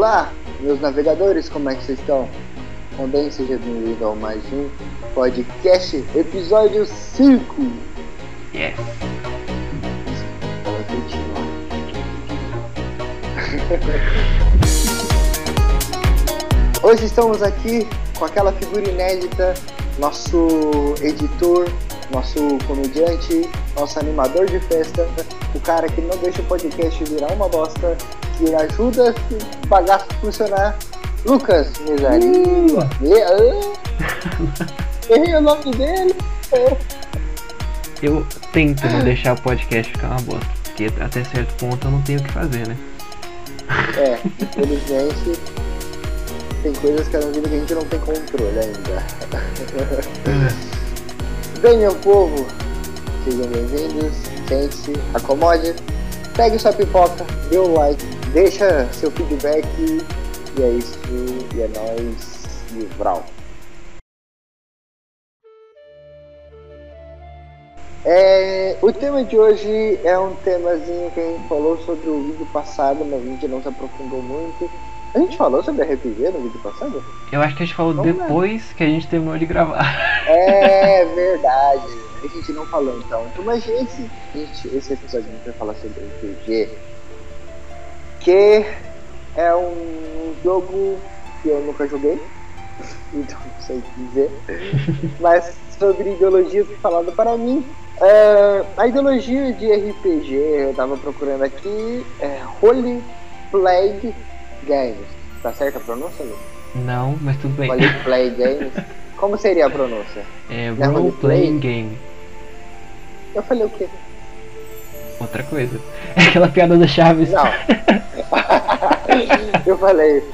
Olá, meus navegadores, como é que vocês estão? Bom, bem, seja bem-vindo ao mais um podcast, episódio 5. Yes. Hoje estamos aqui com aquela figura inédita, nosso editor, nosso comediante, nosso animador de festa, o cara que não deixa o podcast virar uma bosta, que ajuda o bagaço a funcionar, Lucas Mesari. Uh! Errei o nome dele. Eu tento não deixar o podcast ficar uma bosta, porque até certo ponto eu não tenho o que fazer, né? É, infelizmente tem coisas que é na vida que a gente não tem controle ainda. Bem, meu povo, sejam bem-vindos. Sente-se, acomode, pegue sua pipoca, dê o like, deixa seu feedback. E é isso, e é nóis, e vral. É, o tema de hoje é um temazinho que a gente falou sobre o vídeo passado, mas a gente não se aprofundou muito. A gente falou sobre RPG no vídeo passado? Eu acho que a gente falou lá. depois que a gente terminou de gravar. É verdade. A gente não falou então. Então, mas esse, esse episódio a gente vai falar sobre RPG. Que é um jogo que eu nunca joguei. Então não sei o que dizer. Mas sobre ideologias falando para mim. é, a ideologia de RPG, eu tava procurando aqui, é Holy Plague Games. Tá certa a pronúncia? Lu? Não, mas tudo bem. Holy Plague Games. Como seria a pronúncia? É é role playing game. Eu falei o quê? Outra coisa. É aquela piada da Chaves. Não. eu falei.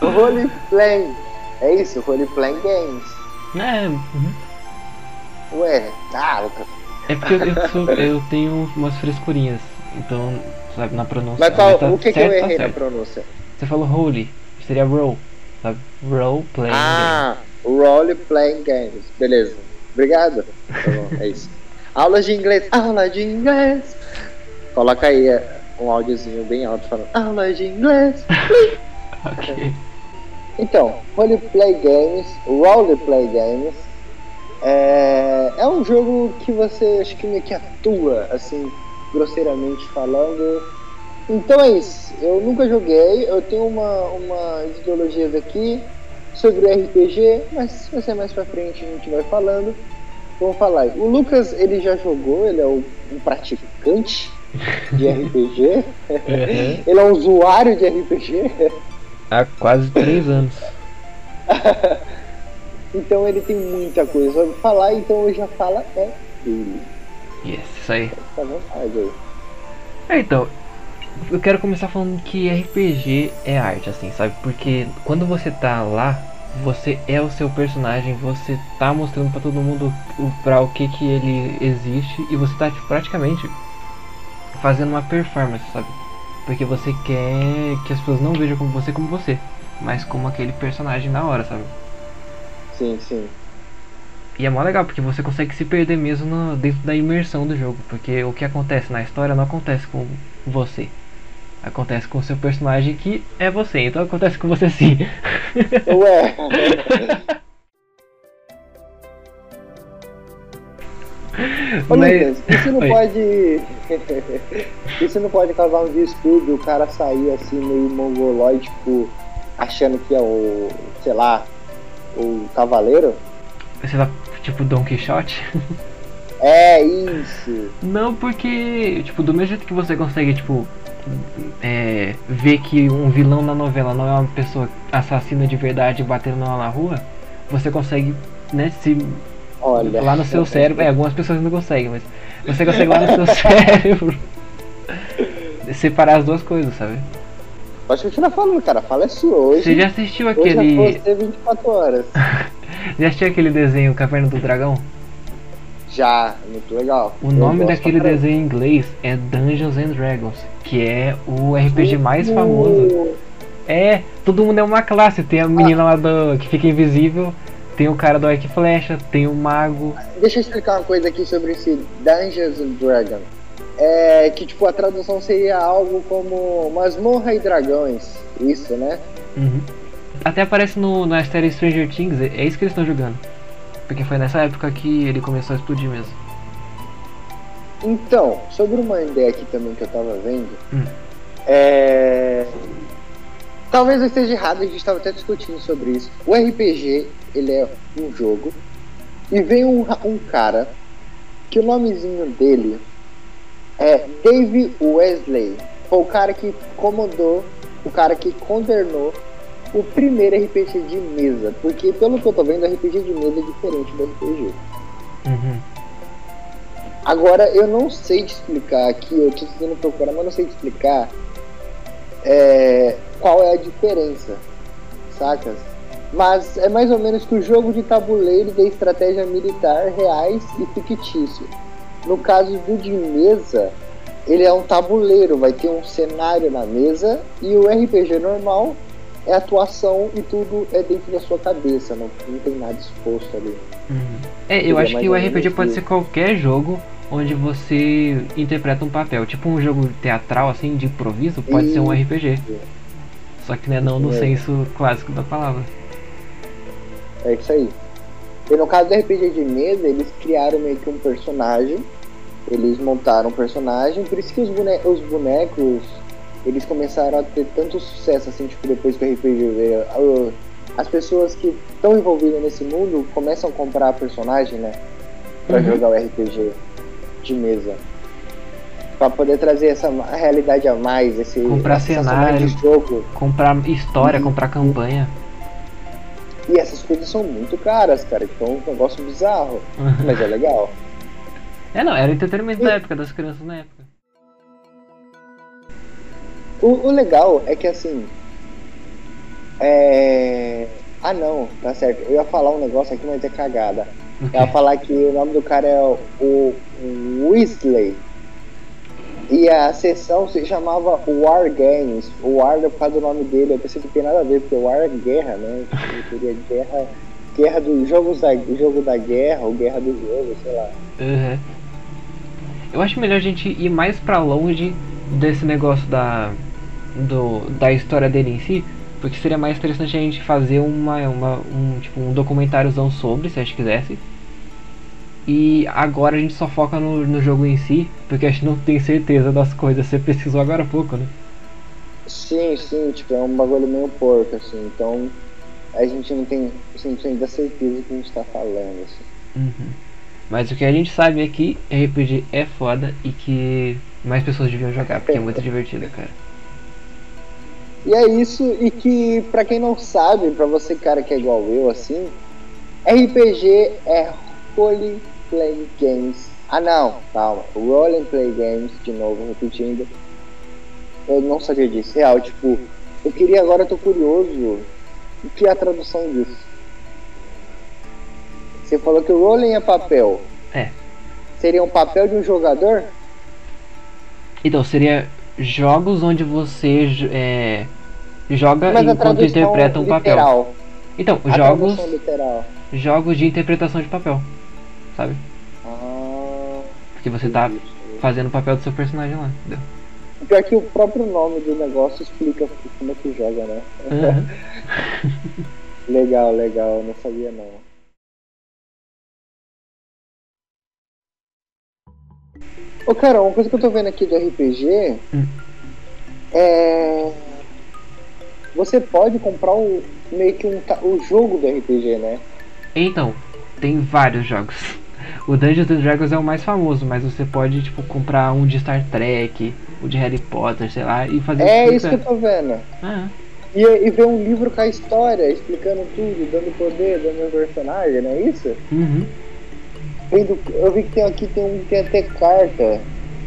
Role Playing. É isso, Role Playing Games. É, uhum. Ué, ah, Lucas. é porque eu, sou- eu tenho umas frescurinhas. Então, sabe, na pronúncia. Mas qual, tá o que, que eu certo, tá errei na certo. pronúncia? Você falou role, seria roll, sabe? Role playing Ah, Role Playing Games. Beleza. Obrigado. Tá bom, é isso. Aulas de inglês. Aula de inglês. Coloca aí é, um áudiozinho bem alto falando. Aula de inglês. Ok. Então, Roleplay Games, Roleplay Games, é, é um jogo que você acho que meio que atua, assim, grosseiramente falando. Então é isso, eu nunca joguei, eu tenho uma, uma ideologias aqui sobre RPG, mas se você mais pra frente a gente vai falando. Vamos falar. O Lucas, ele já jogou, ele é um praticante de RPG, Uhum. ele é um usuário de RPG. Há quase três anos. Então ele tem muita coisa pra falar, então hoje a fala é dele. Yes, isso aí. Tá à vontade aí. É, então, eu quero começar falando que RPG é arte, assim, sabe? Porque quando você tá lá, você é o seu personagem, você tá mostrando pra todo mundo o, pra o que que ele existe e você tá tipo, praticamente fazendo uma performance, sabe? Porque você quer que as pessoas não vejam como você como você, mas como aquele personagem na hora, sabe? Sim, sim. E é mó legal, porque você consegue se perder mesmo no- dentro da imersão do jogo. Porque o que acontece na história não acontece com você. Acontece com o seu personagem que é você. Então acontece com você sim. Ué. Ô Mas- Lucas, isso não Oi. pode. isso não pode causar um distúrbio, o cara sair assim meio mongoloide, tipo, achando que é o. sei lá, o cavaleiro? Você tá tipo Don Quixote? É isso. Não, porque, tipo, do mesmo jeito que você consegue, tipo, é, ver que um vilão na novela não é uma pessoa assassina de verdade batendo na rua, você consegue, né, se Olha. lá no seu cérebro, é, algumas pessoas não conseguem, mas você consegue lá no seu cérebro separar as duas coisas, sabe? Pode continuar falando, cara. Fala é sua hoje. Você já assistiu Hoje é aquele. você 24 horas. Já assistiu aquele desenho Caverna do Dragão? Já, muito legal. O nome daquele desenho em inglês é Dungeons and Dragons, que é o RPG mais famoso. É, todo mundo é uma classe. Tem a menina lá do, que fica invisível, tem o cara do arco e flecha, tem o mago. Deixa eu explicar uma coisa aqui sobre esse Dungeons and Dragons. é que tipo a tradução seria algo como masmorra e dragões, isso, né? Uhum. Até aparece no, na série Stranger Things, é isso que eles estão jogando. Porque foi nessa época que ele começou a explodir mesmo. Então, sobre uma ideia aqui também que eu tava vendo, Hum. é... talvez eu esteja errado, a gente estava até discutindo sobre isso. O RPG, ele é um jogo, e vem um, um cara, que o nomezinho dele é Dave Wesley. Foi o cara que comandou, o cara que condenou o primeiro RPG de mesa. Porque, pelo que eu tô vendo, RPG de mesa é diferente do RPG. Uhum. Agora, eu não sei te explicar aqui, eu tô tentando procurar, mas não sei te explicar é, qual é a diferença, sacas? Mas é mais ou menos que o jogo de tabuleiro de estratégia militar reais e fictício. No caso do de mesa, ele é um tabuleiro, vai ter um cenário na mesa e o RPG normal é atuação e tudo é dentro da sua cabeça, não, não tem nada exposto ali. Uhum. É, eu acho que o RPG pode ser qualquer jogo onde você interpreta um papel. Tipo um jogo teatral, assim, de improviso, pode ser um. RPG. Só que não é não no É. senso clássico da palavra. É isso aí. E no caso do RPG de mesa, eles criaram meio que um personagem. Eles montaram um personagem, por isso que os, bone os bonecos eles começaram a ter tanto sucesso assim, tipo, depois que o RPG veio. As pessoas que estão envolvidas nesse mundo começam a comprar personagem, né? Pra Uhum. jogar o RPG de mesa. Pra poder trazer essa realidade a mais, esse Comprar sensacional de cenário. jogo. Comprar história, Uhum. comprar campanha. E essas coisas são muito caras, cara. Então é um negócio bizarro. Mas é legal. É não, era o entretenimento da época, das crianças na época. O, o legal é que assim. É. Ah não, tá certo. Eu ia falar um negócio aqui, mas é cagada. Eu ia falar que o nome do cara é o, Weasley. E a sessão se chamava War Games. O War é por causa do nome dele. Eu pensei que tem nada a ver, porque War é guerra, né? Tipo, Seria guerra. Guerra dos jogos da, jogo da guerra, ou guerra do jogo, sei lá. Uhum. Eu acho melhor a gente ir mais pra longe desse negócio da do, da história dele em si, porque seria mais interessante a gente fazer uma, uma um tipo um documentáriozão sobre, se a gente quisesse. E agora a gente só foca no, no jogo em si, porque a gente não tem certeza das coisas. Você pesquisou agora há pouco, né? Sim, sim, tipo, é um bagulho meio porco, assim. Então, a gente não tem 100% da certeza do que a gente tá falando, assim. Uhum. Mas o que a gente sabe é que RPG é foda e que mais pessoas deviam jogar, porque é muito divertido, cara. E é isso, e que, pra quem não sabe, pra você cara que é igual eu, assim, RPG é Role Play Games. Ah, não, calma. Role Play Games, de novo, repetindo. Eu não sabia disso. Real, tipo, eu queria agora, eu tô curioso. O que é a tradução disso? Você falou que o rolling é papel. É. Seria um papel de um jogador? Então, seria jogos onde você é, joga Mas enquanto interpreta um papel. literal. Então, A jogos, jogos de interpretação de papel, sabe? Ah, Porque você tá entendi. fazendo o papel do seu personagem lá, entendeu? Pior que o próprio nome do negócio explica como é que joga, né? Uhum. legal, legal, não sabia não. Ô cara, uma coisa que eu tô vendo aqui do RPG Hum. é. Você pode comprar o, meio que um, o jogo do RPG, né? Então, tem vários jogos. O Dungeons and Dragons é o mais famoso, mas você pode, tipo, comprar um de Star Trek, o de Harry Potter, sei lá, e fazer É isso que eu tô vendo. Ah, E, e ver um livro com a história, explicando tudo, dando poder, dando personagem, não é isso? uhum. Eu vi que tem aqui tem um que tem até carta,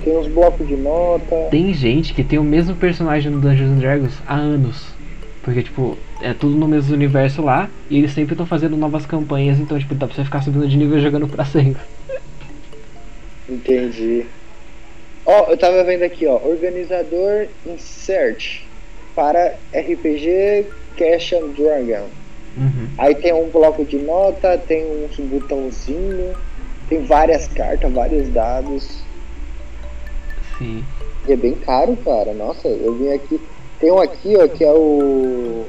tem uns blocos de nota. Tem gente que tem o mesmo personagem no Dungeons and Dragons há anos. Porque, tipo, é tudo no mesmo universo lá, e eles sempre estão fazendo novas campanhas, então, tipo, dá pra você ficar subindo de nível jogando pra sempre. Entendi. Ó, eu tava vendo aqui, ó, organizador insert para RPG Cash and Dragon. Uhum. Aí tem um bloco de nota, tem uns botãozinho, tem várias cartas, vários dados. Sim. E é bem caro, cara. Nossa, eu vim aqui. Tem um aqui, ó, que é o.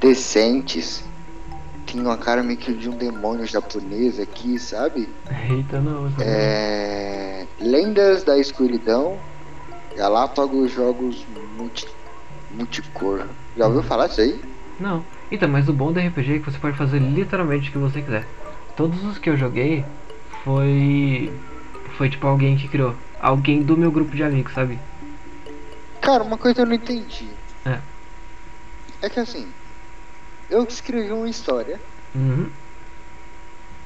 Decentes. Tem uma cara meio que de um demônio japonês aqui, sabe? Eita, não. É. Lendas da Escuridão. Galápagos Jogos multi... Multicor. Já ouviu falar disso aí? Não. Então, mas o bom do RPG é que você pode fazer literalmente o que você quiser. Todos os que eu joguei foi. Foi tipo alguém que criou. Alguém do meu grupo de amigos, sabe? Cara, uma coisa eu não entendi. É. É que assim. Eu escrevi uma história. Uhum.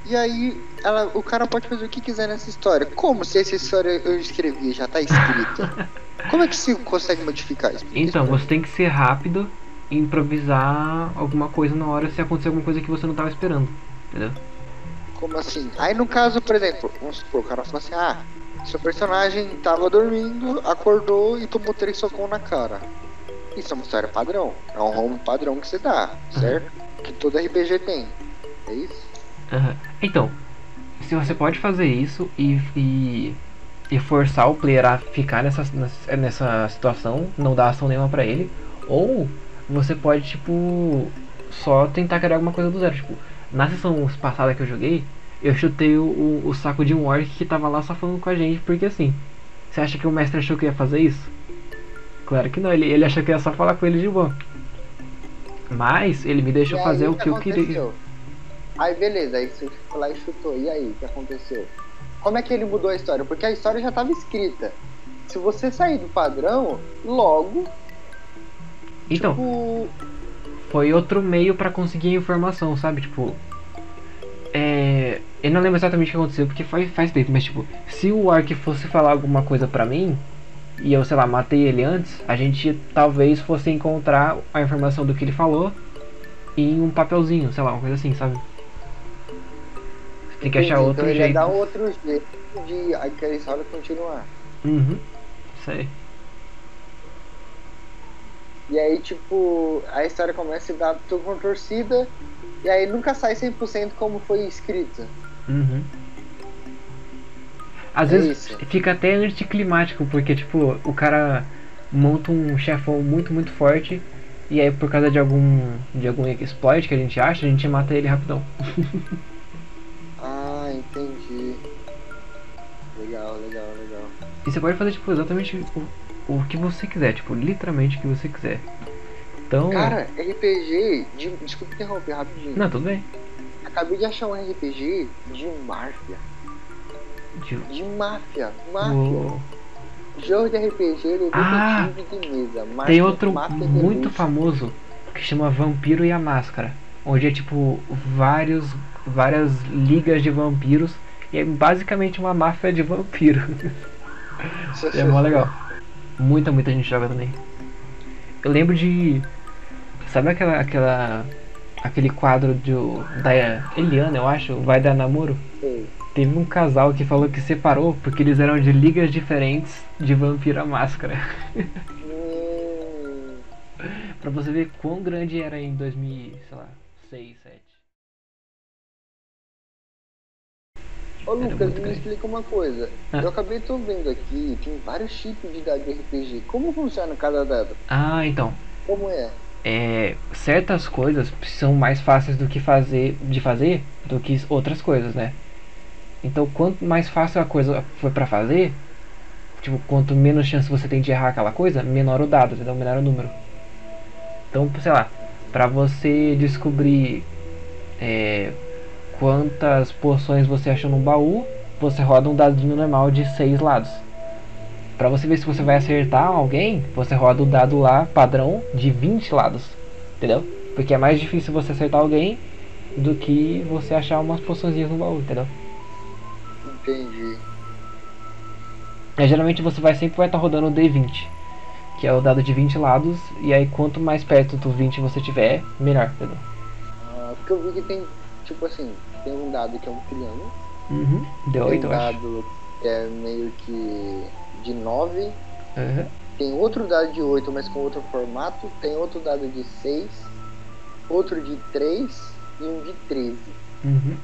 E aí, ela, o cara pode fazer o que quiser nessa história. Como se essa história eu escrevi já tá escrita? Como é que se consegue modificar isso? Então, pra você tem que ser rápido e improvisar alguma coisa na hora se acontecer alguma coisa que você não tava esperando. Entendeu? Como assim? Aí no caso, por exemplo, vamos supor, o cara fala assim, ah, seu personagem tava dormindo, acordou e tomou três socão na cara. Isso é uma história padrão. É um home padrão que você dá, certo? Que todo RPG tem. É isso? Aham. Então, se você pode fazer isso e, e, e forçar o player a ficar nessa, nessa, nessa situação, não dar ação nenhuma pra ele, ou você pode, tipo, só tentar criar alguma coisa do zero. Tipo, na sessão passada que eu joguei, eu chutei o, o, o saco de um orc que tava lá só falando com a gente, porque assim, você acha que o mestre achou que ia fazer isso? Claro que não, ele, ele achou que ia só falar com ele de boa. Mas ele me deixou aí, fazer o que eu aconteceu? queria. Aí beleza, aí você foi lá e chutou. E aí, o que aconteceu? Como é que ele mudou a história? Porque a história já estava escrita. Se você sair do padrão, logo, Então, tipo, foi outro meio pra conseguir a informação, sabe? Tipo. É. Eu não lembro exatamente o que aconteceu, porque faz, faz tempo, mas tipo, se o Ark fosse falar alguma coisa pra mim, e eu, sei lá, matei ele antes, a gente talvez fosse encontrar a informação do que ele falou em um papelzinho, sei lá, uma coisa assim, sabe? Você tem que achar entendi. outro então ele ia jeito. dar outro jeito de aquela história continuar. Uhum. Sei. E aí, tipo, a história começa a dar tudo contorcida. E aí nunca sai 100% como foi escrita. Uhum. Às É vezes isso. fica até anticlimático, porque tipo, o cara monta um chefão muito, muito forte, e aí por causa de algum. de algum exploit que a gente acha, a gente mata ele rapidão. Ah, entendi. Legal, legal, legal. E você pode fazer tipo exatamente o, o que você quiser, tipo, literalmente o que você quiser. Então. Cara, RPG, de, desculpa interromper rapidinho. Não, tudo bem. Acabei de achar um RPG de máfia. Tipo, De máfia, máfia. o- Jogo de RPG de Ah! detetive de mesa. Máfia, Tem outro muito famoso que chama Vampiro e a Máscara. Onde é tipo vários, várias ligas de vampiros. E é basicamente uma máfia de vampiro. É mó legal. Muita, muita gente joga também. Eu lembro de. Sabe aquela. aquela aquele quadro de, da Eliana, eu acho, Vai Dar Namoro? Sei. Teve um casal que falou que separou porque eles eram de ligas diferentes de vampiro à máscara. Hum, pra você ver quão grande era em 2000, sei lá, 6, Ô Lucas, me grande. explica uma coisa. Ah. Eu acabei tô vendo aqui, tem vários tipos de dado de RPG. Como funciona cada dado? Ah, então. Como é? É, certas coisas são mais fáceis do que fazer de fazer do que outras coisas, né? Então, quanto mais fácil a coisa for pra fazer, tipo, quanto menos chance você tem de errar aquela coisa, menor o dado, entendeu? Menor o número. Então, sei lá, pra você descobrir é, quantas poções você achou num baú, você roda um dadinho normal de seis lados. Pra você ver se você vai acertar alguém, você roda o dado lá, padrão, de 20 lados. Entendeu? Porque é mais difícil você acertar alguém do que você achar umas poçõezinhas no baú, entendeu? Entendi. É, geralmente você vai sempre vai estar rodando o D20, que é o dado de 20 lados, e aí quanto mais perto do 20 você tiver, melhor, entendeu? Ah, porque eu vi que tem, tipo assim, tem um dado que é um triângulo. Uhum. Tem D8, um dado que é meio que de 9. Uhum. Tem outro dado de 8, mas com outro formato. Tem outro dado de 6. Outro de 3 e um de 13. Uhum.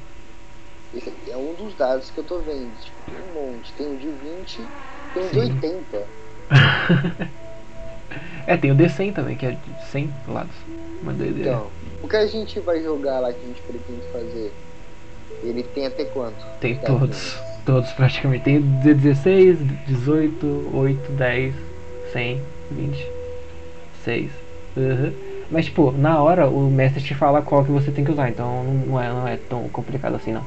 Esse aqui é um dos dados que eu tô vendo. Tipo, tem um monte. Tem o de 20 Tem uns Sim. 80. É, tem o D100 também, que é de 100 lados. Uma doideira. Então, o que a gente vai jogar lá que a gente pretende fazer? Ele tem até quanto? tem Dez todos. minutos. Todos praticamente. Tem 16, 18, 8, 10, 100, 20, 6. Uhum. Mas, tipo, na hora o mestre te fala qual que você tem que usar, então não- não é, não é tão complicado assim, não.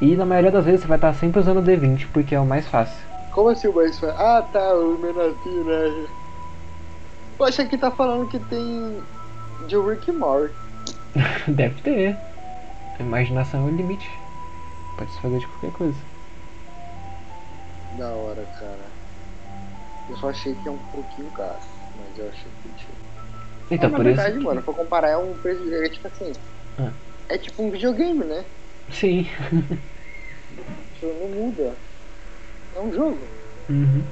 E na maioria das vezes você vai estar sempre usando o D20, porque é o mais fácil. Como assim o mais fácil? Ah, tá, o menorzinho, né? Poxa, aqui tá falando que tem de Rick Morty. Deve ter. A imaginação é o limite. Pode se fazer de qualquer coisa. Da hora, cara. Eu só achei que é um pouquinho caro, mas eu achei que tinha. Então, na por verdade, isso. que- mano, pra comparar é um preço. É tipo assim. Ah. É tipo um videogame, né? Sim. Tipo, não muda. É um jogo. Uhum.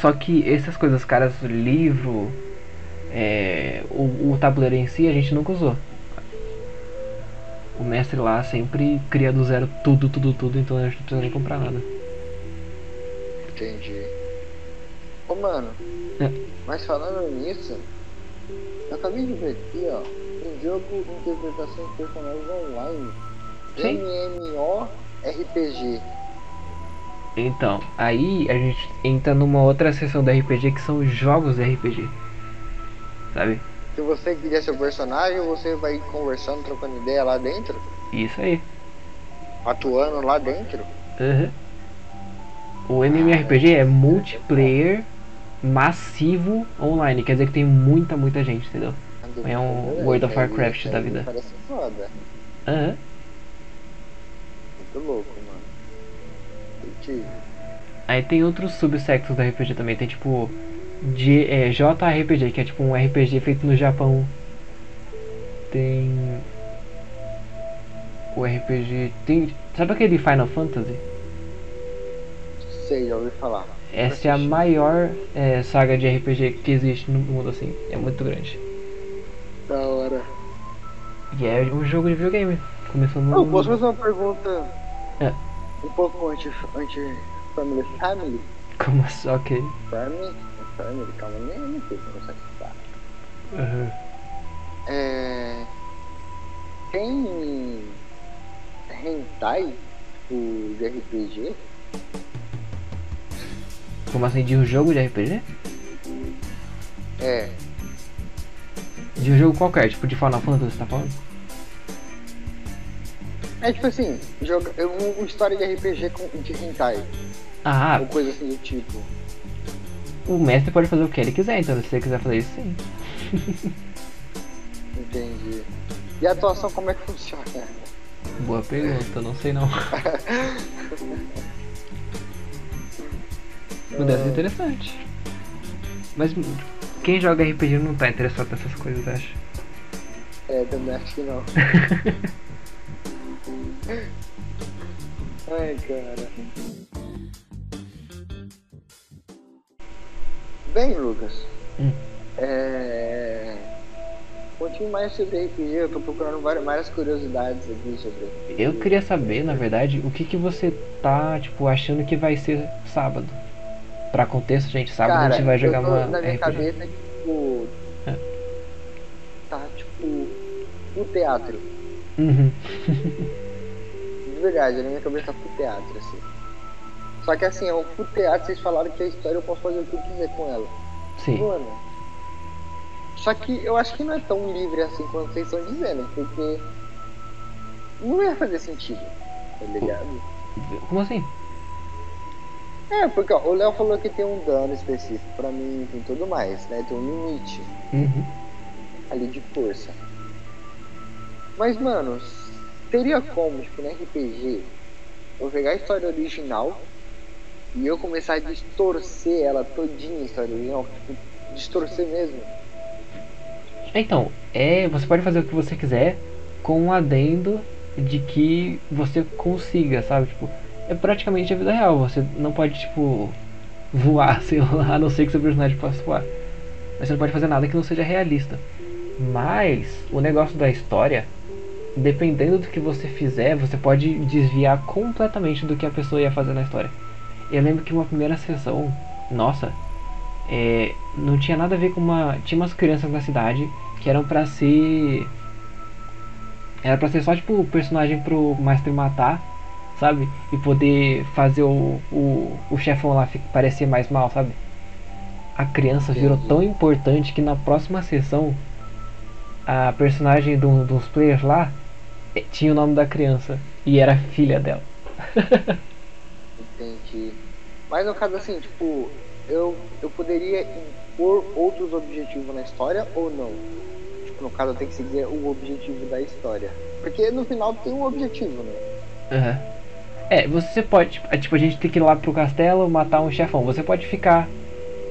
Só que essas coisas caras, livro, é, o, o tabuleiro em si, a gente nunca usou. O mestre lá sempre cria do zero tudo, tudo, tudo, então a gente não precisa nem comprar nada. Entendi. Ô, mano. É. Mas falando nisso, eu acabei de ver aqui, ó. Um jogo de interpretação de personagens online. Sim. MMORPG. Então, aí a gente entra numa outra seção do RPG que são os jogos de RPG. Sabe? Se você quiser seu personagem, você vai conversando, trocando ideia lá dentro, Isso aí. atuando lá dentro. Uhum. O MMORPG é multiplayer massivo online, quer dizer que tem muita, muita gente, entendeu? É um World of Warcraft da vida. Parece foda. Aham. Muito louco, mano. Aí tem outros subsectos do RPG também, tem tipo J, é, JRPG, que é tipo um RPG feito no Japão. Tem o RPG. Tem. Sabe aquele Final Fantasy? Sei, já ouvi falar. Essa é a maior é, saga de RPG que existe no mundo assim. É muito grande. Da hora. E é um jogo de videogame. Começou no. Eu posso fazer uma pergunta É. um pouco anti, anti family family? Como assim? Ok. Family, calma, nem não sei como você está. Aham. É. Tem hentai tipo, de RPG? Como assim? De um jogo de RPG? É. De um jogo qualquer, tipo de Final Fantasy, você tá falando? É tipo assim, joga, é um, uma história de RPG com, de hentai. Ah, Ou coisa assim do tipo. O mestre pode fazer o que ele quiser, então se ele quiser fazer isso, sim. Entendi. E a atuação como é que funciona? Boa pergunta, não sei não. Deve ser interessante. Mas quem joga RPG não tá interessado nessas coisas, acho. É, também acho que não. Ai, cara. Bem, Lucas. Hum. É... Conte mais sobre RPG, eu tô procurando várias, várias curiosidades aqui sobre RPG. Eu queria saber, na verdade, o que que você tá, tipo, achando que vai ser sábado. Pra contexto, gente, sábado a gente vai jogar tô, uma na minha RPG. cabeça, tipo... É. Tá, tipo... O teatro. Uhum. De verdade, na minha cabeça tá pro teatro, assim. Só que assim, é um pro teatro, vocês falaram que a história eu posso fazer o que eu quiser com ela. Sim. Mano. Só que eu acho que não é tão livre assim quanto vocês estão dizendo, porque não ia fazer sentido, tá ligado? Como assim? É, porque ó, o Léo falou que tem um dano específico, pra mim tem tudo mais, né? Tem um limite Uhum. ali de força. Mas, mano, teria como, tipo, no RPG, eu pegar a história original e eu começar a distorcer ela todinha, história original, tipo, distorcer mesmo. Então, é, você pode fazer o que você quiser com um adendo de que você consiga, sabe? Tipo, é praticamente a vida real. Você não pode, tipo, voar, sei lá, a não ser que seu personagem possa voar. Mas você não pode fazer nada que não seja realista. Mas o negócio da história, dependendo do que você fizer, você pode desviar completamente do que a pessoa ia fazer na história. Eu lembro que uma primeira sessão, nossa, é, não tinha nada a ver com uma. Tinha umas crianças na cidade que eram pra ser. Era pra ser só tipo o personagem pro mestre matar, sabe? E poder fazer o, o, o chefão lá parecer mais mal, sabe? A criança virou tão importante que na próxima sessão a personagem do, dos players lá eh, tinha o nome da criança e era filha dela. Mas no caso assim, tipo, eu, eu poderia impor outros objetivos na história ou não? Tipo, no caso eu tenho que seguir o objetivo da história. Porque no final tem um objetivo, né? Uhum. É, você pode, é, tipo, a gente tem que ir lá pro castelo matar um chefão. Você pode ficar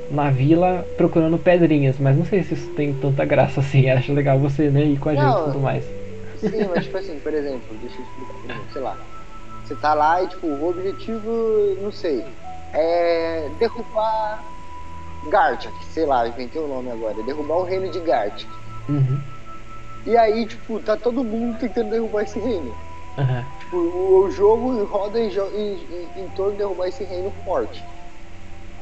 na vila procurando pedrinhas, mas não sei se isso tem tanta graça assim. Acho legal você né, ir com a não, gente e tudo mais. Sim, mas tipo assim, por exemplo, deixa eu explicar, sei lá. Você tá lá e tipo, o objetivo, não sei, é derrubar Gartic, sei lá, inventei o nome agora, é derrubar o reino de Gartic. Uhum. E aí, tipo, tá todo mundo tentando derrubar esse reino. Uhum. Tipo, o, o, jogo roda em, em, em, torno de derrubar esse reino forte.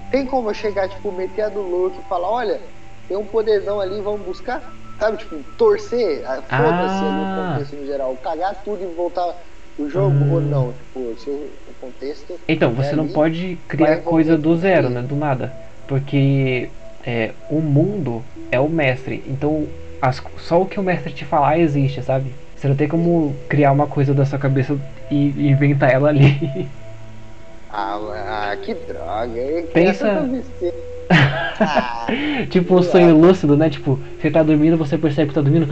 Tem como eu chegar, tipo, meter a do louco e falar, olha, tem um poderzão ali, vamos buscar? Sabe, tipo, torcer, foda-se ah. no contexto no geral, cagar tudo e voltar o jogo hum. ou não? Tipo, se o contexto. Então, você é não ali, pode criar coisa do zero, né? Do nada. Porque é, o mundo é o mestre. Então, as, só o que o mestre te falar existe, sabe? Você não tem como criar uma coisa da sua cabeça e inventar ela ali. Ah, ah que droga. Pensa. Ah, tipo um sonho lúcido, né? Tipo, você tá dormindo, você percebe que tá dormindo.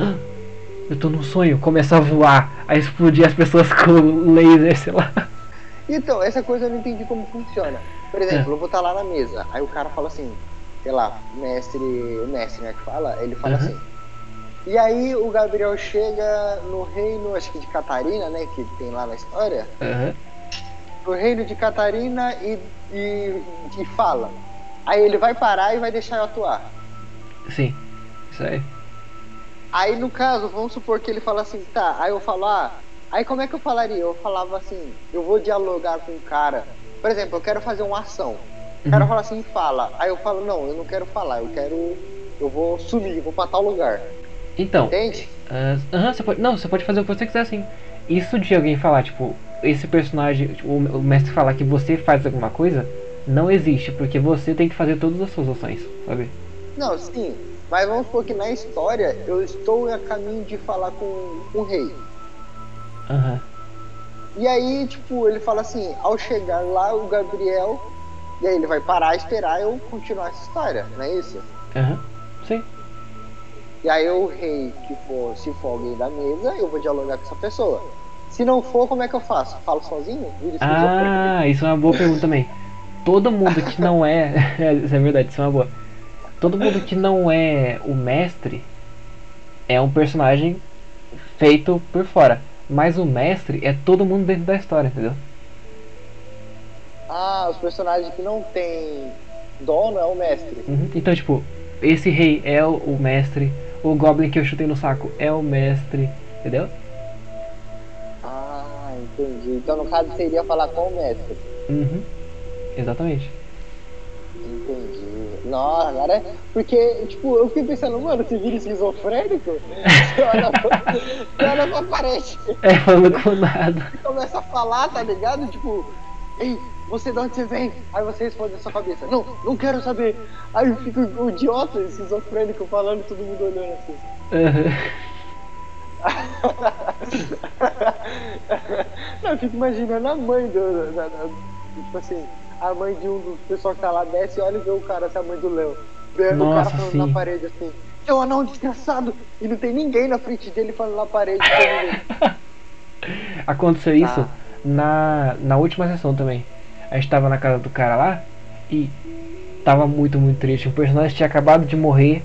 Eu tô num sonho, começa a voar, a explodir as pessoas com laser, sei lá. Então, essa coisa eu não entendi como funciona. Por exemplo, é. eu vou estar tá lá na mesa, aí o cara fala assim, sei lá, mestre, o mestre, né, que fala, ele fala uhum. assim. E aí o Gabriel chega no reino, acho que de Catarina, né, que tem lá na história. Uhum. No reino de Catarina e, e, e fala. Aí ele vai parar e vai deixar eu atuar. Sim, isso aí. Aí no caso, vamos supor que ele fala assim, tá, aí eu falo, ah, aí como é que eu falaria? Eu falava assim, eu vou dialogar com o cara. Por exemplo, eu quero fazer uma ação. O cara uhum. fala assim, fala. Aí eu falo, não, eu não quero falar, eu quero. Eu vou sumir, vou pra tal lugar. Então. Entende? Uh, você pode, não, você pode fazer o que você quiser assim. Isso de alguém falar, tipo, esse personagem, tipo, o mestre falar que você faz alguma coisa, não existe, porque você tem que fazer todas as suas ações, sabe? Não, sim. Mas vamos supor que na história eu estou a caminho de falar com, com o rei. Aham. Uhum. E aí, tipo, ele fala assim, ao chegar lá, o Gabriel. E aí ele vai parar esperar eu continuar essa história, não é isso? Aham, uhum. sim. E aí o rei que for, se for alguém da mesa, eu vou dialogar com essa pessoa. Se não for, como é que eu faço? Falo sozinho? Ah, isso é uma boa pergunta também. Todo mundo que não é. isso é verdade, isso é uma boa. Todo mundo que não é o mestre é um personagem feito por fora. Mas o mestre é todo mundo dentro da história, entendeu? Ah, os personagens que não tem dono é o mestre. Uhum. Então, tipo, esse rei é o, mestre, o Goblin que eu chutei no saco é o mestre, entendeu? Ah, entendi. Então, no caso, seria falar com o mestre. Uhum. Exatamente. Entendi. Nossa, agora é. Porque, tipo, eu fiquei pensando, mano, você vira esquizofrênico? Você olha, pra, você olha pra parede. É, falando com nada. Começa a falar, tá ligado? Tipo, ei, você de onde você vem? Aí você responde na sua cabeça, não, não quero saber. Aí fica o idiota, esquizofrênico, falando, todo mundo olhando assim. Uhum. não, eu fico imaginando a mãe do. Da, da, tipo assim a mãe de um dos pessoal que tá lá desce e olha e vê o cara, essa mãe do Léo. Vendo o cara falando sim. na parede assim, seu anão desgraçado! E não tem ninguém na frente dele falando na parede. Aconteceu isso ah. na, na última sessão também. A gente tava na casa do cara lá e tava muito, muito triste. O personagem tinha acabado de morrer.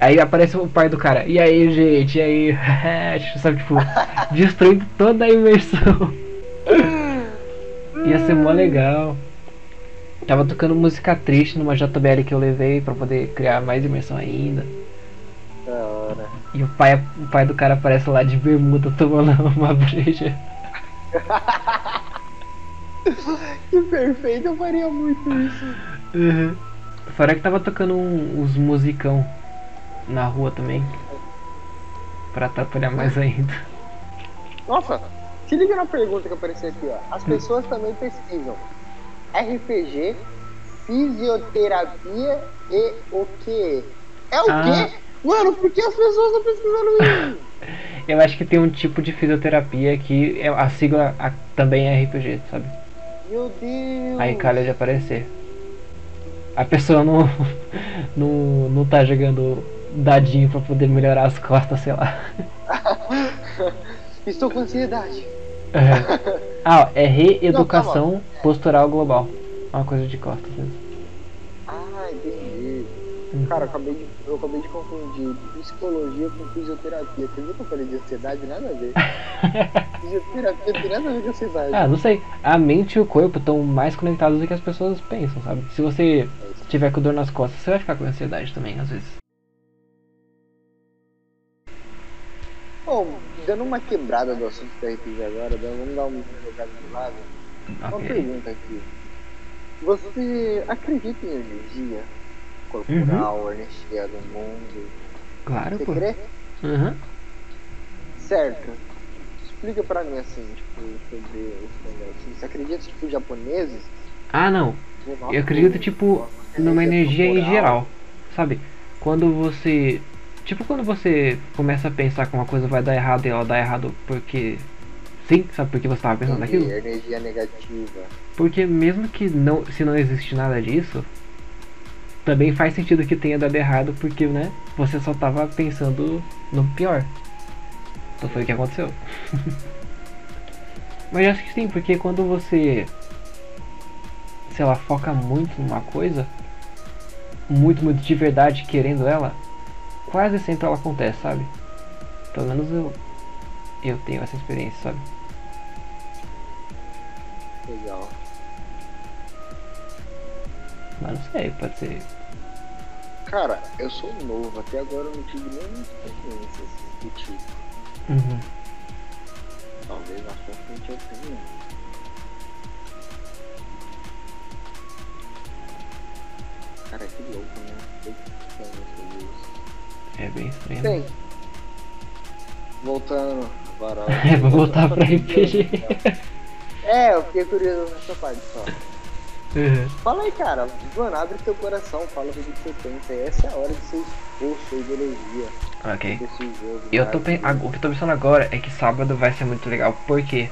Aí aparece o pai do cara. E aí, gente? E aí? Sabe, tipo, destruindo toda a imersão. Ia ser mó legal. Tava tocando música triste numa JBL que eu levei para poder criar mais imersão ainda. Da hora. E o pai, o pai do cara aparece lá de bermuda tomando uma breja. que perfeito, eu faria muito isso. Uhum. Fora que tava tocando um, uns musicão na rua também. Pra atrapalhar mais ainda. Nossa, se liga na pergunta que apareceu aqui, ó. As pessoas também pesquisam RPG, fisioterapia e o quê? É o Ah. quê? Mano, por que as pessoas estão pesquisando isso? Eu acho que tem um tipo de fisioterapia que é- a sigla a- também é RPG, sabe? Meu Deus. Aí calha de aparecer. A pessoa não, não, não tá jogando dadinho pra poder melhorar as costas, sei lá. Estou com ansiedade. Uhum. Ah, ó, é reeducação postural global. Uma coisa de costas mesmo. Ah, entendi. Uhum. Cara, eu acabei, de, eu acabei de confundir psicologia com fisioterapia. Você viu que eu falei de ansiedade? Nada a ver. fisioterapia tem nada a ver com ansiedade. Ah, não sei. A mente e o corpo estão mais conectados do que as pessoas pensam, sabe? Se você tiver com dor nas costas, você vai ficar com ansiedade também, às vezes. Bom, dando uma quebrada do assunto da RPG agora, vamos dar uma jogada de lado. Uma Ok. pergunta aqui. Você acredita em energia corporal, energia do mundo? Claro, Você pô. crê? Uhum. Certo. Explica pra mim assim, tipo, sobre negócio. Você acredita, tipo, japoneses? Ah, não. Eu acredito, tipo, numa energia em geral. Sabe? Quando você. Tipo, quando você começa a pensar que uma coisa vai dar errado e ela dá errado porque. Sim, sabe por que você tava pensando Entendi, naquilo? Energia negativa. Porque mesmo que não. Se não existe nada disso. Também faz sentido que tenha dado errado porque, né? Você só tava pensando no pior. Então foi o que aconteceu. Mas eu acho que sim, porque quando você. Sei lá, foca muito numa coisa. Muito, muito de verdade querendo ela. Quase sempre ela acontece, sabe? Pelo menos eu. Eu tenho essa experiência, sabe? Legal. Mas não sei, pode ser. Cara, eu sou novo, até agora eu não tive nenhuma experiência assim, do tipo. Uhum. Talvez na sua frente eu tenha. Cara, que louco, né? É bem estranho. né? Bem, voltando. É, vou voltar pra RPG. É, eu fiquei curioso nessa parte só. Uhum. Fala aí, cara. Mano, abre teu coração, fala o que você pensa. Essa é a hora de você expor sua ideologia Ok. jogo. Eu tô ag- O que eu tô pensando agora é que sábado vai ser muito legal, porque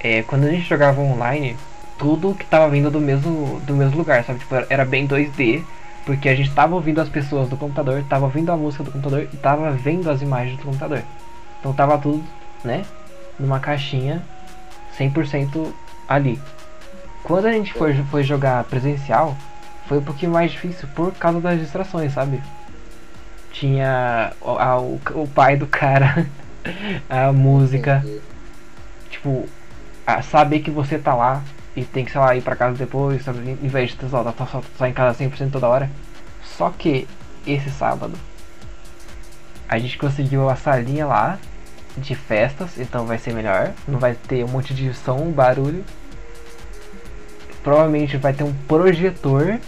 é, quando a gente jogava online, tudo que tava vindo do mesmo, do mesmo lugar, sabe? Tipo, era bem 2D, porque a gente tava ouvindo as pessoas do computador, tava ouvindo a música do computador e tava vendo as imagens do computador. Então tava tudo, né? Numa caixinha 100% ali. Quando a gente foi, foi jogar presencial, foi um pouquinho mais difícil por causa das distrações, sabe? Tinha o, a- o, o pai do cara, a música, tipo, a saber que você tá lá e tem que, sei lá, ir pra casa depois, sabe? De só, tá só, só em casa 100% toda hora. Só que esse sábado a gente conseguiu a salinha lá de festas, então vai ser melhor. Não vai ter um monte de som, barulho. Provavelmente vai ter um projetor.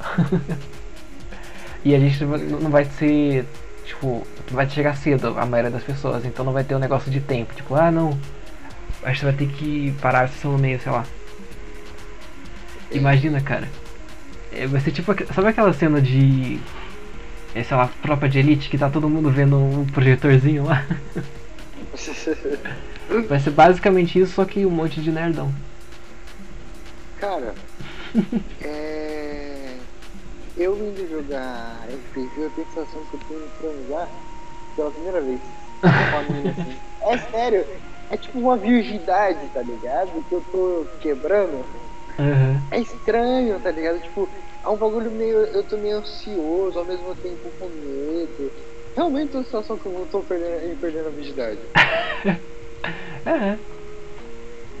e a gente não vai ser. Tipo, vai chegar cedo a maioria das pessoas, então não vai ter um negócio de tempo. Tipo, ah não. A gente vai ter que parar a sessão no meio, sei lá. Imagina, cara. É, vai ser tipo. Sabe aquela cena de. É, sei lá, tropa de elite que tá todo mundo vendo um projetorzinho lá? Vai ser basicamente isso, só que um monte de nerdão. Cara, é... eu indo jogar RPG, eu tenho a sensação que eu tô indo transar pela primeira vez. Assim. É sério, é tipo uma virgindade, tá ligado? Que eu tô quebrando. Aham. É estranho, tá ligado? Tipo, é um bagulho meio. Eu tô meio ansioso, ao mesmo tempo com medo. Realmente é uma situação que eu tô perdendo, perdendo a virgindade. É.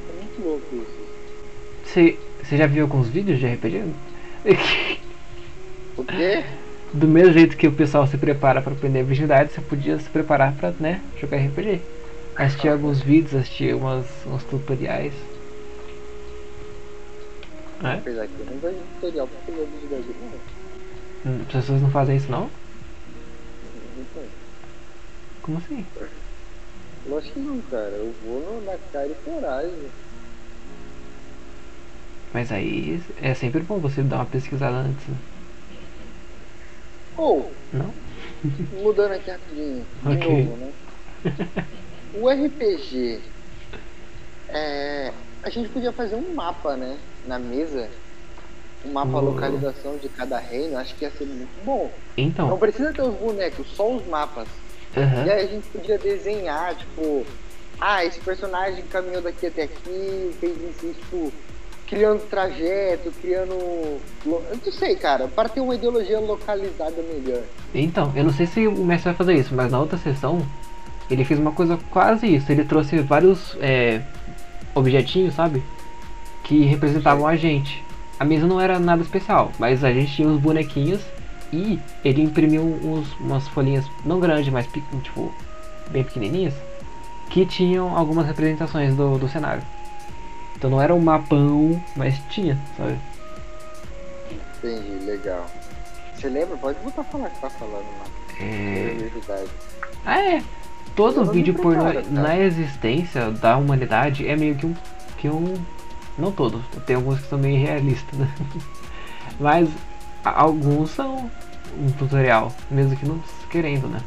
É muito louco isso. Você você já viu alguns vídeos de RPG? O quê? Do mesmo jeito que o pessoal se prepara pra aprender a virgindade, você podia se preparar pra, né, jogar RPG. Assistir alguns vídeos, assistir umas, uns tutoriais. É? Apesar que eu não vejo tutorial pra fazer vídeo da vida, não. Hum, As pessoas não fazem isso não? Não. Como assim? Lógico que não, cara. Eu vou na cara e coragem. Mas aí é sempre bom você dar uma pesquisada antes, né? Ou, Não? mudando aqui rapidinho, de Ok. novo, né? O RPG. É, a gente podia fazer um mapa, né? Na mesa. Um mapa Oh. localização de cada reino. Acho que ia ser muito bom. Não Então, precisa ter os bonecos, só os mapas. E aham. aí a gente podia desenhar, tipo, ah, esse personagem caminhou daqui até aqui, fez isso, tipo, criando trajeto, criando. Eu não sei, cara, para ter uma ideologia localizada melhor. Então, eu não sei se o mestre vai fazer isso, mas na outra sessão ele fez uma coisa quase isso. Ele trouxe vários é, objetinhos, sabe? Que representavam a gente. A mesa não era nada especial, mas a gente tinha os bonequinhos e ele imprimiu uns, umas folhinhas não grandes, mas tipo bem pequenininhas, que tinham algumas representações do, do cenário. Então não era um mapão, mas tinha, sabe? Entendi, legal. Você lembra? Pode voltar a falar que tá falando lá. É... Verdade. Ah, é. Todo não vídeo pornô cara. na existência da humanidade é meio que um. Que um não todos, tem alguns que são meio realistas, né? Mas alguns são um tutorial, mesmo que não querendo, né?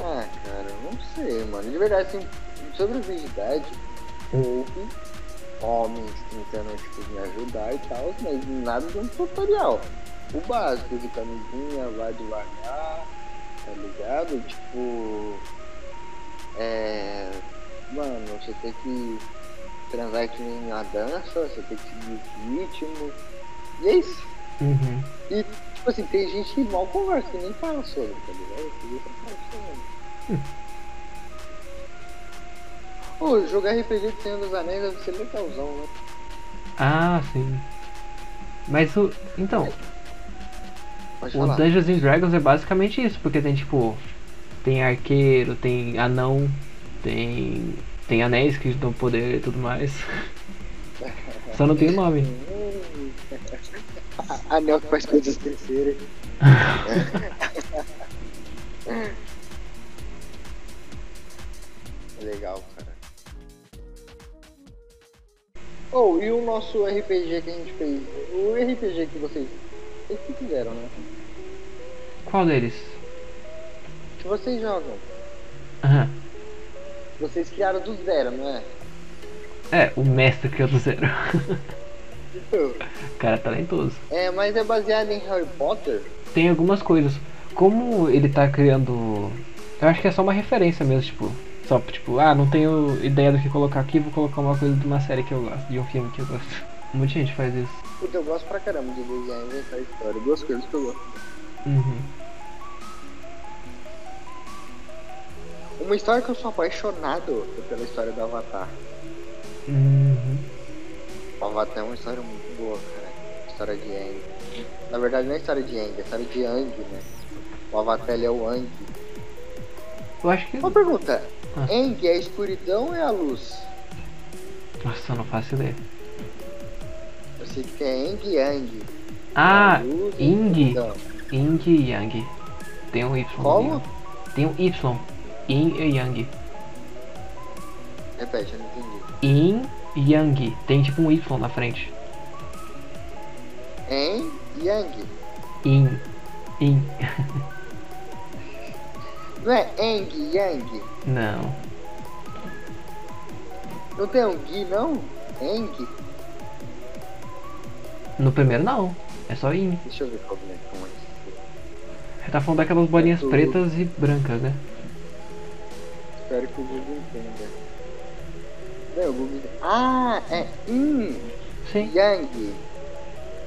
Ah, cara, eu não sei, mano. De verdade, assim, sobre a verdade, houve homens tentando, tipo, me ajudar e tal, mas nada de um tutorial. O básico de camisinha, vai devagar, tá ligado? Tipo. É. Mano, você tem que transar que nem uma dança, você tem que seguir o ritmo. E é isso. Uhum. E, tipo assim, tem gente que mal conversa, que nem fala sobre, tá ligado? Eu queria falar sobre. Pô, jogar RPG de Senhor dos Anéis deve ser legalzão, né? Ah, sim. Mas o. Então, Pode o falar. Dungeons and Dragons é basicamente isso, porque tem tipo. Tem arqueiro, tem anão, tem. Tem anéis que dão poder e tudo mais. Só não tem o nome. Anel que faz coisas crescerem. Legal, cara. Oh, e o nosso RPG que a gente fez? O RPG que vocês. Vocês que fizeram, né? Qual deles? Que vocês jogam. Aham. Vocês criaram do zero, não é? É, o mestre criou do zero. o cara é talentoso. É, mas é baseado em Harry Potter? Tem algumas coisas. Como ele tá criando. Eu acho que é só uma referência mesmo, tipo. Só tipo, ah, não tenho ideia do que colocar aqui, vou colocar uma coisa de uma série que eu gosto, de um filme que eu gosto. Muita gente faz isso. Puta, eu gosto pra caramba de desenhar e inventar história. Duas coisas que eu gosto. Uhum. Uma história que eu sou apaixonado pela história do Avatar. Uhum. O Avatar é uma história muito boa, cara. História de Aang. Na verdade não é história de Aang, é história de Aang, né? O Avatar ele é o Aang. Eu acho que. Uma pergunta. Ah. É a escuridão ou é a luz? Nossa, eu não faço ideia. Que é Aang e Yang. Ah, Ing. Ing e Yang. Tem um Y. Como? Tem um Y. Yin e Yang. Repete, eu não entendi. Yin e Yang. Tem tipo um Y na frente. Aang e Yang. Yin. Yin. Não é Aang e Yang? Não. Não tem um Gui, não? Aang? No primeiro não. É só Yin. Deixa eu ver como é, como é. Você tá falando daquelas bolinhas tudo. pretas e brancas, né? Espero que o Google entenda. Não, o Google... Ah, é Yin Sim. Yang.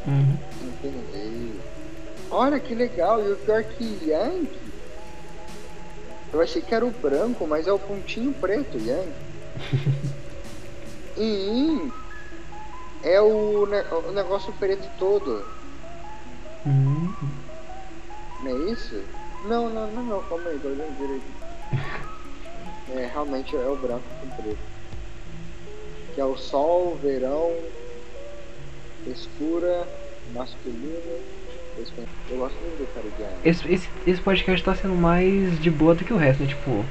Uhum. Entendi. Olha que legal, e o pior que Yang. Eu achei que era o branco, mas é o pontinho preto, Yang. e Yin é o, ne- o negócio preto todo, Uhum. não é isso? Não, não, não, não, calma aí, tô olhando direito. É, realmente é o branco com preto. que é o sol, verão, escura, masculino. Eu gosto muito do cara de. Esse, esse, esse podcast tá sendo mais de boa do que o resto, né? Tipo,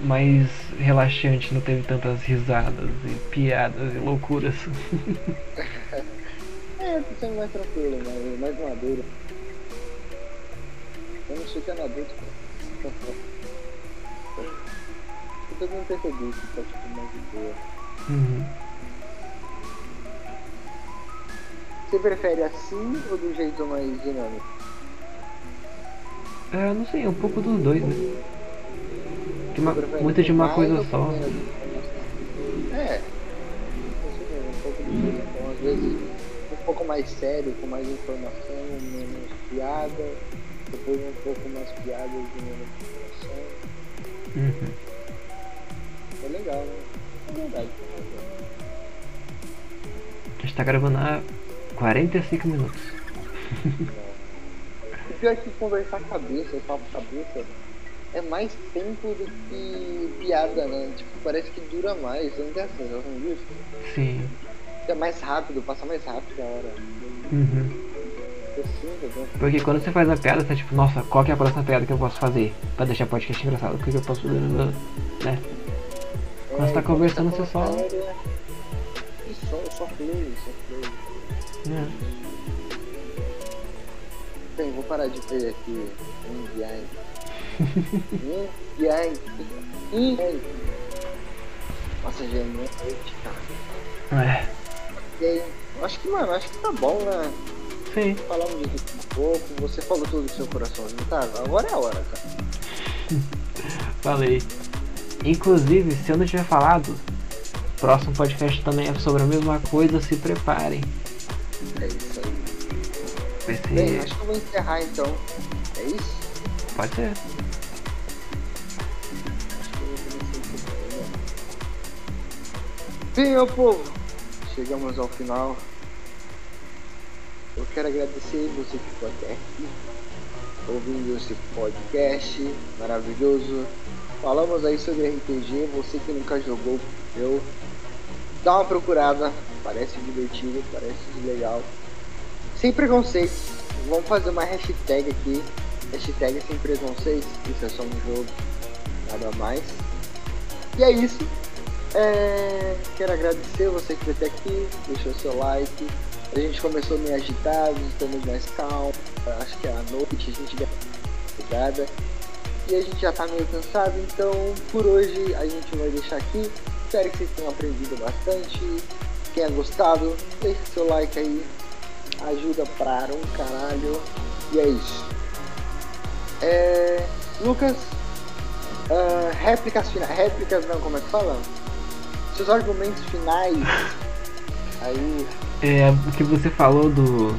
mais relaxante, não teve tantas risadas e piadas e loucuras. é, tá sendo mais tranquilo, mais, mais maduro. Eu não sei que é adulto, cara. Eu também percebi que tá tipo mais de boa. Uhum. Você prefere assim ou do jeito mais dinâmico? É, não sei, um pouco dos dois, né? Que uma, muito de uma coisa só. É. Um pouco de. Então, às vezes, um pouco mais sério, com mais informação, menos piada. Depois um pouco mais piada e menos informação. Uhum. É legal, né? É verdade. A gente tá gravando há 45 minutos. O pior é que conversar cabeça, papo cabeça, é mais tempo do que piada, né? Tipo, parece que dura mais, você não tem essa sensação disso? Sim. É mais rápido, passa mais rápido a hora. Uhum. Eu sinto? Porque quando você faz a piada, você tá tipo, nossa, qual que é a próxima piada que eu posso fazer? Pra deixar o podcast engraçado, o que que eu posso fazer? Né? Quando você tá conversando, você só- E só, só só. É. Bem, vou parar de ver aqui. Um Yang. Yang. Um Yang. Nossa, gente, não cara. É. E aí, acho que, mano, acho que tá bom, né? Sim. Falamos disso um pouco, você falou tudo do seu coraçãozinho, tá? Agora é a hora, cara. Falei. Inclusive, se eu não tiver falado, próximo podcast também é sobre a mesma coisa, se preparem. É isso aí. Vai Bem, ser. acho que eu vou encerrar então. É isso? Pode ser. Povo, chegamos ao final. Eu quero agradecer você que ficou até aqui, ouvindo esse podcast maravilhoso. Falamos aí sobre RPG, você que nunca jogou, eu dá uma procurada, parece divertido, parece legal. Sem preconceito, vamos fazer uma hashtag aqui, hashtag sem preconceito, isso é só um jogo, nada mais. E é isso. É, quero agradecer você que veio até aqui, deixou seu like. A gente começou meio agitado, estamos mais calmos. Acho que é à noite, a gente uma ligada. E a gente já tá meio cansado, então por hoje a gente vai deixar aqui. Espero que vocês tenham aprendido bastante. Tenha gostado, deixe seu like aí. Ajuda pra um caralho. E é isso. É, Lucas, ah, réplicas finais. Réplicas não, como é que fala? Seus argumentos finais. Aí. É, o que você falou do.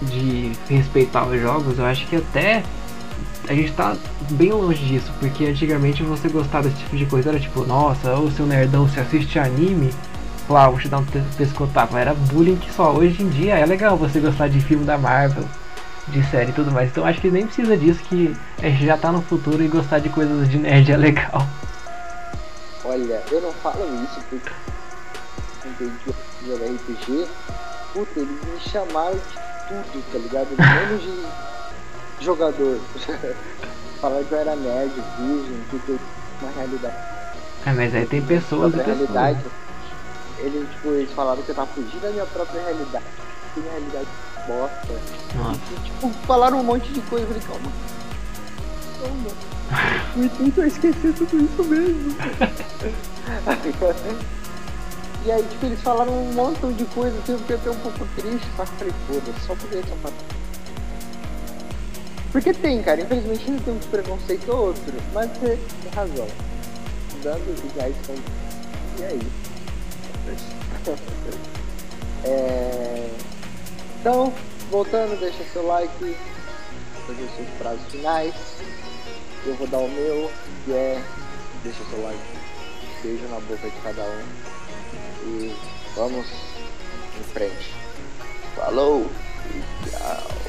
de respeitar os jogos, eu acho que até. A gente tá bem longe disso, porque antigamente você gostava desse tipo de coisa, era tipo, nossa, ô seu nerdão, você assiste anime, lá, vou te dar um pe- pescotapa. Era bullying que só hoje em dia é legal você gostar de filme da Marvel, de série e tudo mais. Então acho que nem precisa disso, que a gente já tá no futuro e gostar de coisas de nerd é legal. Olha, eu não falo isso porque entendi jogar RPG. Puta, eles me chamaram de tudo, tá ligado? Menos de jogador. Falaram que eu era nerd, virgem, que eu uma realidade. É, mas aí tem pessoas e pessoas. realidade. Eles, tipo, eles falaram que eu tava fugindo da minha própria realidade. Que minha realidade bosta. Nossa. E, tipo, falaram um monte de coisa. Eu falei, calma. Calma. O intuito é esquecer tudo isso mesmo. e aí, tipo, eles falaram um montão de coisa assim, eu fiquei até um pouco triste, só falei, foda-se, só por isso, mano. Porque tem, cara, infelizmente ainda tem um preconceito ou outro, mas você tem razão. Dando reais com. E aí? É... Então, voltando, deixa seu like, fazer seus prazos finais. Eu vou dar o meu, que é deixa seu like, beijo na boca de cada um e vamos em frente. Falou e tchau.